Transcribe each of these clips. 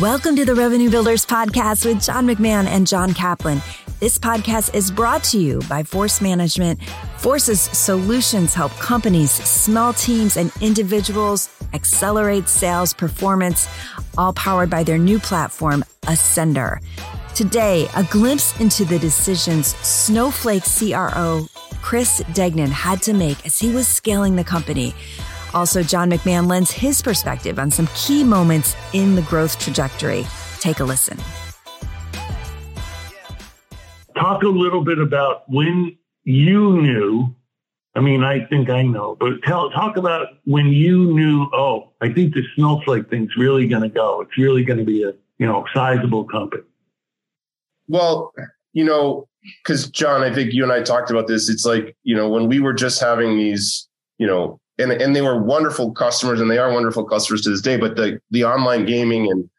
Welcome to the Revenue Builders Podcast with John McMahon and John Kaplan. This podcast is brought to you by Force Management. Force's solutions help companies, small teams, and individuals accelerate sales performance, all powered by their new platform, Ascender. Today, a glimpse into the decisions Snowflake CRO Chris Degnan had to make as he was scaling the company. Also, John McMahon lends his perspective on some key moments in the growth trajectory. Take a listen. Talk a little bit about when you knew. I mean, I think I know, but tell talk about when you knew. Oh, I think the snowflake thing's really going to go. It's really going to be a you know sizable company. Well, you know, because John, I think you and I talked about this. It's like you know when we were just having these, you know, and and they were wonderful customers, and they are wonderful customers to this day. But the the online gaming and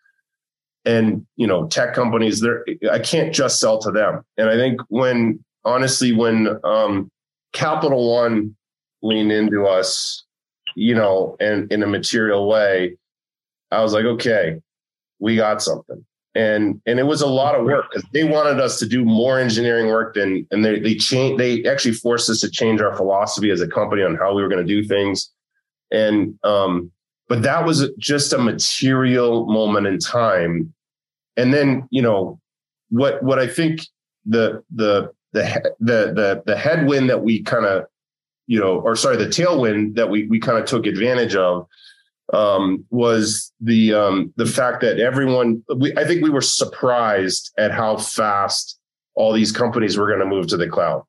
and you know tech companies, there I can't just sell to them. And I think when honestly, when um, Capital One leaned into us, you know, and in a material way, I was like, okay, we got something and and it was a lot of work because they wanted us to do more engineering work than and they they changed they actually forced us to change our philosophy as a company on how we were going to do things. And um but that was just a material moment in time. And then you know what what i think the the the the the, the headwind that we kind of you know or sorry the tailwind that we we kind of took advantage of um, was the um, the fact that everyone. We, I think we were surprised at how fast all these companies were going to move to the cloud.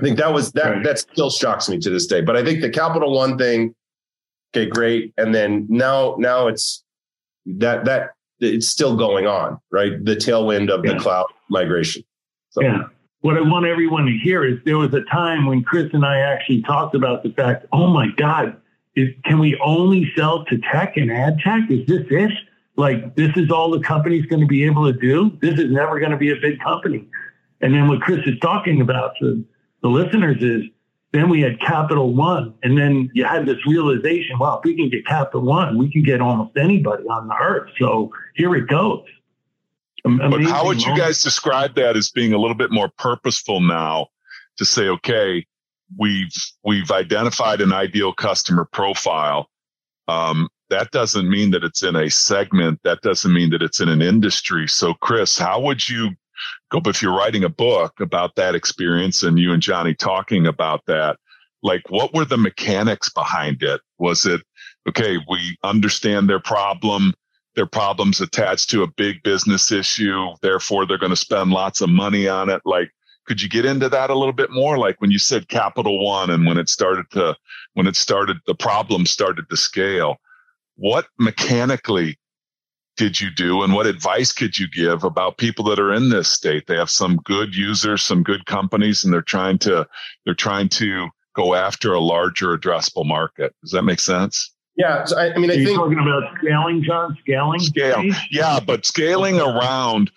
I think that was that right. that still shocks me to this day. But I think the Capital One thing, okay, great, and then now now it's that that it's still going on, right? The tailwind of yeah. the cloud migration. So. Yeah. What I want everyone to hear is there was a time when Chris and I actually talked about the fact, oh my God, is, can we only sell to tech and ad tech? Is this it? Like, this is all the company's going to be able to do? This is never going to be a big company. And then what Chris is talking about to the listeners is then we had Capital One. And then you had this realization, wow, if we can get Capital One, we can get almost anybody on the earth. So here it goes. Amazing but how would you guys describe that as being a little bit more purposeful now to say, okay, we've we've identified an ideal customer profile. Um, that doesn't mean that it's in a segment. That doesn't mean that it's in an industry. So, Chris, how would you go if you're writing a book about that experience and you and Johnny talking about that? Like, what were the mechanics behind it? Was it okay? We understand their problem. Their problems attached to a big business issue. Therefore, they're going to spend lots of money on it. Like, could you get into that a little bit more? Like when you said Capital One and when it started to, when it started, the problem started to scale. What mechanically did you do and what advice could you give about people that are in this state? They have some good users, some good companies, and they're trying to, they're trying to go after a larger addressable market. Does that make sense? Yeah, so I, I, mean, I Are think talking about scaling, John. Scaling, scale. Yeah, but scaling around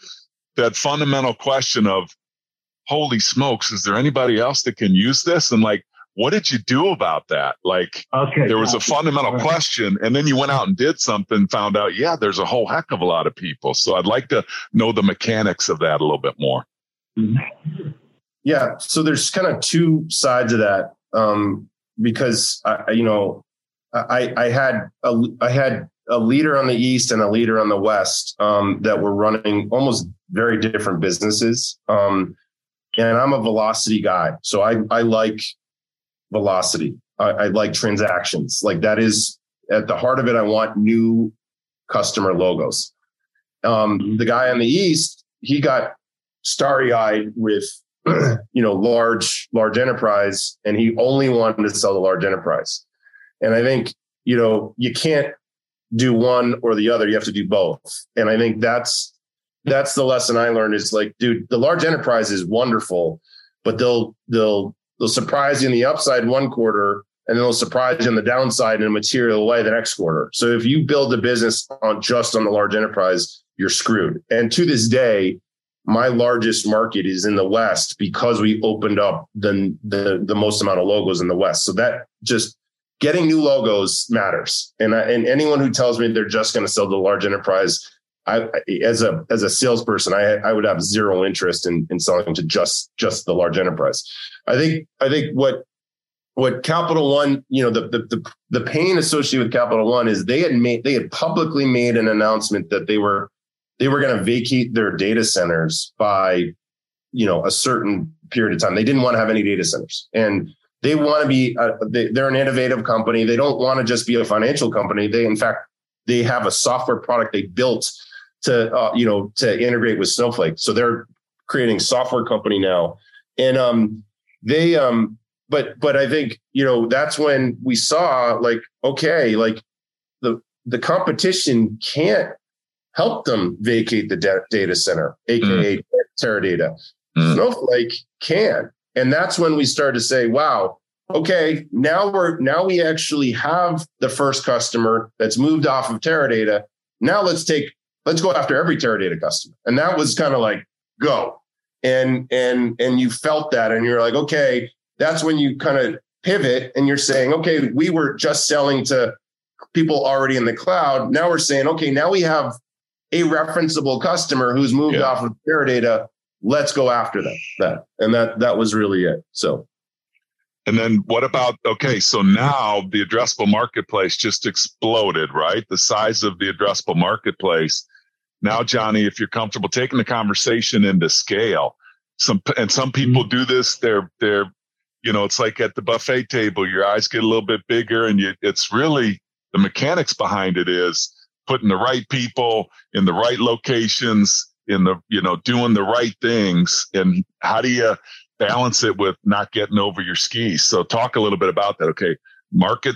that fundamental question of holy smokes, is there anybody else that can use this? And like, what did you do about that? Like, okay, there was a fundamental right. question, and then you went out and did something, found out, yeah, there's a whole heck of a lot of people. So I'd like to know the mechanics of that a little bit more. Yeah. So there's kind of two sides of that. Um, because I, you know, I, I had a, I had a leader on the east and a leader on the west um, that were running almost very different businesses. Um, and I'm a velocity guy. So I, I like velocity. I, I like transactions. Like that is at the heart of it. I want new customer logos. Um, the guy on the East, he got starry eyed with, you know, large, large enterprise and he only wanted to sell the large enterprise. And I think, you know, you can't do one or the other. You have to do both. And I think that's that's the lesson I learned is like, dude, the large enterprise is wonderful, but they'll they'll they'll surprise you in the upside one quarter and then they'll surprise you on the downside in a material way the next quarter. So if you build a business on just on the large enterprise, you're screwed. And to this day, my largest market is in the West because we opened up the, the, the most amount of logos in the West. So that just getting new logos matters. And, I, and anyone who tells me they're just going to sell the large enterprise, I, as a as a salesperson, I I would have zero interest in in selling to just just the large enterprise. I think I think what what Capital One, you know, the the the, the pain associated with Capital One is they had made they had publicly made an announcement that they were they were going to vacate their data centers by you know a certain period of time. They didn't want to have any data centers, and they want to be a, they, they're an innovative company. They don't want to just be a financial company. They in fact they have a software product they built to uh, you know to integrate with Snowflake. So they're creating software company now, and um, they um, but but I think you know that's when we saw like okay, like the the competition can't help them vacate the de- data center, aka mm. Teradata. Mm. Snowflake can, and that's when we started to say, wow. Okay, now we're now we actually have the first customer that's moved off of Teradata. Now let's take let's go after every Teradata customer. And that was kind of like, go. And and and you felt that and you're like, okay, that's when you kind of pivot and you're saying, okay, we were just selling to people already in the cloud. Now we're saying, okay, now we have a referenceable customer who's moved yeah. off of Teradata. Let's go after them. That and that that was really it. So and then what about okay, so now the addressable marketplace just exploded, right? The size of the addressable marketplace now, Johnny, if you're comfortable taking the conversation into scale, some and some people mm-hmm. do this. They're they're you know it's like at the buffet table. Your eyes get a little bit bigger, and you, it's really the mechanics behind it is putting the right people in the right locations in the you know doing the right things and how do you balance it with not getting over your skis so talk a little bit about that okay market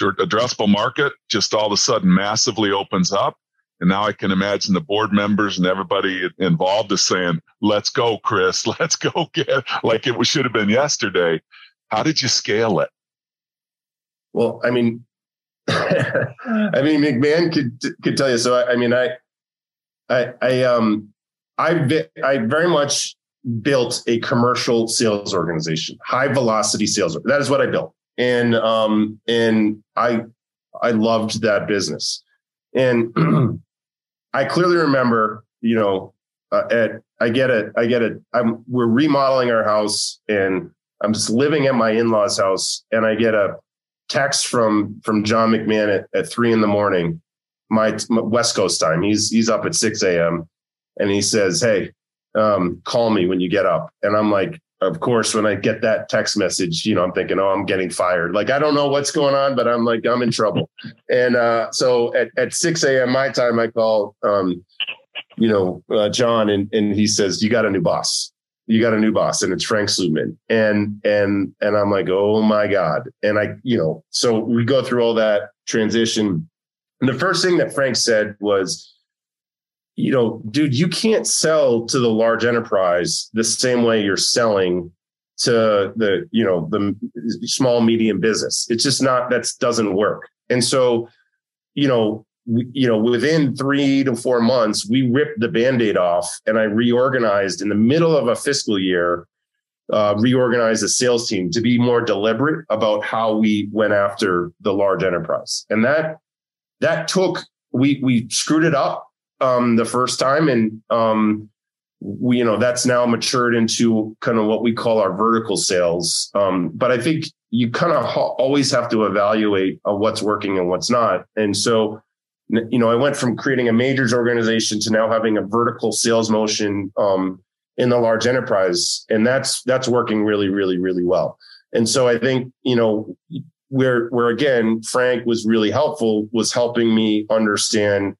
addressable market just all of a sudden massively opens up and now I can imagine the board members and everybody involved is saying, let's go, Chris, let's go get like it should have been yesterday. How did you scale it? Well, I mean, I mean, McMahon could, could tell you. So, I, I mean, I, I, I, um, I, I very much built a commercial sales organization, high velocity sales. That is what I built. And, um, and I, I loved that business. And I clearly remember, you know, uh, at I get it, I get it. I'm we're remodeling our house, and I'm just living at my in-laws' house, and I get a text from from John McMahon at, at three in the morning, my, my West Coast time. He's he's up at six a.m. and he says, "Hey, um, call me when you get up." And I'm like, of course, when I get that text message, you know, I'm thinking, oh, I'm getting fired. Like, I don't know what's going on, but I'm like, I'm in trouble. and uh, so at, at 6 a.m. my time, I call, um, you know, uh, John, and, and he says, you got a new boss. You got a new boss, and it's Frank Slootman. And and and I'm like, oh my god. And I, you know, so we go through all that transition. And the first thing that Frank said was, you know, dude, you can't sell to the large enterprise the same way you're selling to the, you know, the small, medium business. It's just not, that doesn't work. And so, you know, we, you know, within three to four months, we ripped the band-aid off and I reorganized in the middle of a fiscal year, uh, reorganized the sales team to be more deliberate about how we went after the large enterprise. And that, that took, we, we screwed it up um, the first time, and um, we, you know, that's now matured into kind of what we call our vertical sales. Um, but I think you kind of ha- always have to evaluate uh, what's working and what's not. And so, you know, I went from creating a majors organization to now having a vertical sales motion um, in the large enterprise, and that's that's working really, really, really well. And so I think you know where where again Frank was really helpful was helping me understand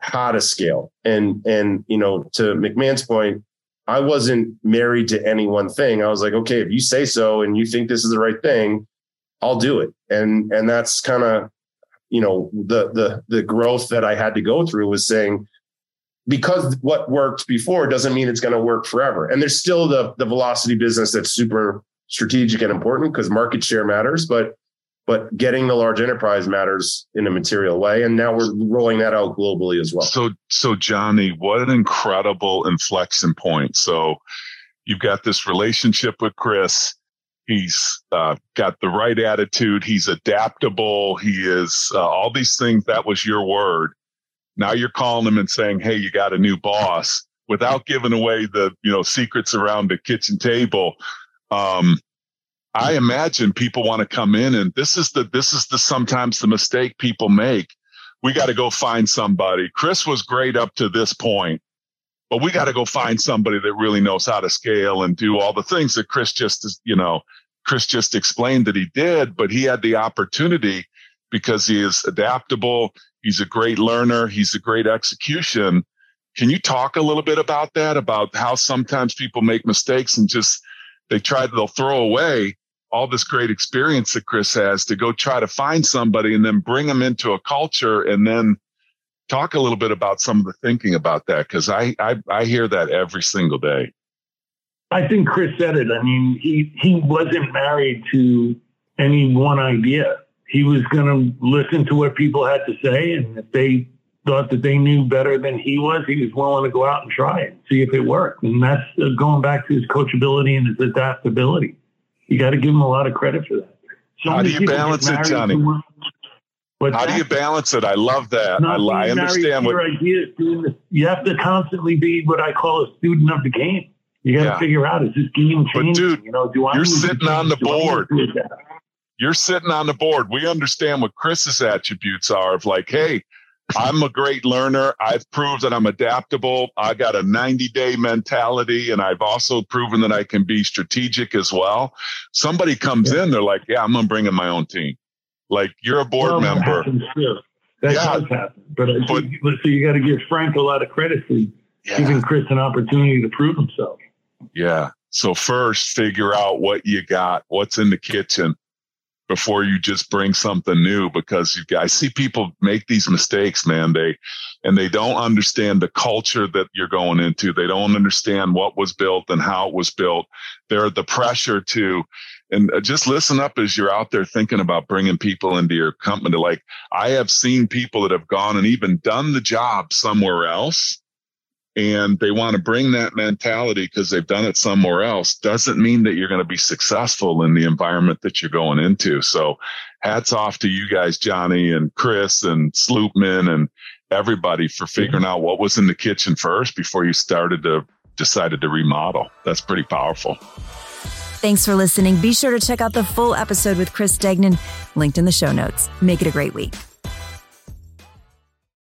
how to scale. And and you know, to McMahon's point, I wasn't married to any one thing. I was like, okay, if you say so and you think this is the right thing, I'll do it. And and that's kind of you know the the the growth that I had to go through was saying because what worked before doesn't mean it's going to work forever. And there's still the the velocity business that's super strategic and important because market share matters, but but getting the large enterprise matters in a material way. And now we're rolling that out globally as well. So, so Johnny, what an incredible inflection point. So you've got this relationship with Chris. He's uh, got the right attitude. He's adaptable. He is uh, all these things. That was your word. Now you're calling him and saying, Hey, you got a new boss without giving away the, you know, secrets around the kitchen table. Um, I imagine people want to come in and this is the, this is the, sometimes the mistake people make. We got to go find somebody. Chris was great up to this point, but we got to go find somebody that really knows how to scale and do all the things that Chris just, you know, Chris just explained that he did, but he had the opportunity because he is adaptable. He's a great learner. He's a great execution. Can you talk a little bit about that? About how sometimes people make mistakes and just they try they'll throw away all this great experience that Chris has to go try to find somebody and then bring them into a culture and then talk a little bit about some of the thinking about that because I, I I hear that every single day. I think Chris said it. I mean, he he wasn't married to any one idea. He was going to listen to what people had to say, and if they thought that they knew better than he was, he was willing to go out and try it, see if it worked. And that's uh, going back to his coachability and his adaptability. You got to give him a lot of credit for that. So How do you balance it, Johnny? How do you balance it? I love that. I, I understand what ideas. You have to constantly be what I call a student of the game. You got to yeah. figure out is this game changing? But dude, you know, do I you're sitting on the board. You're sitting on the board. We understand what Chris's attributes are of like, hey, I'm a great learner. I've proved that I'm adaptable. I got a 90 day mentality and I've also proven that I can be strategic as well. Somebody comes yeah. in, they're like, yeah, I'm going to bring in my own team. Like you're a board well, member. That yeah. does happen. But, uh, but so you got to give Frank a lot of credit for yeah. giving Chris an opportunity to prove himself. Yeah. So first figure out what you got, what's in the kitchen before you just bring something new because you guys see people make these mistakes, man. They, and they don't understand the culture that you're going into. They don't understand what was built and how it was built. They're the pressure to, and uh, just listen up as you're out there thinking about bringing people into your company. Like I have seen people that have gone and even done the job somewhere else and they want to bring that mentality because they've done it somewhere else doesn't mean that you're going to be successful in the environment that you're going into. So hats off to you guys, Johnny and Chris and Slootman and everybody for figuring out what was in the kitchen first before you started to decided to remodel. That's pretty powerful. Thanks for listening. Be sure to check out the full episode with Chris Degnan, linked in the show notes. Make it a great week.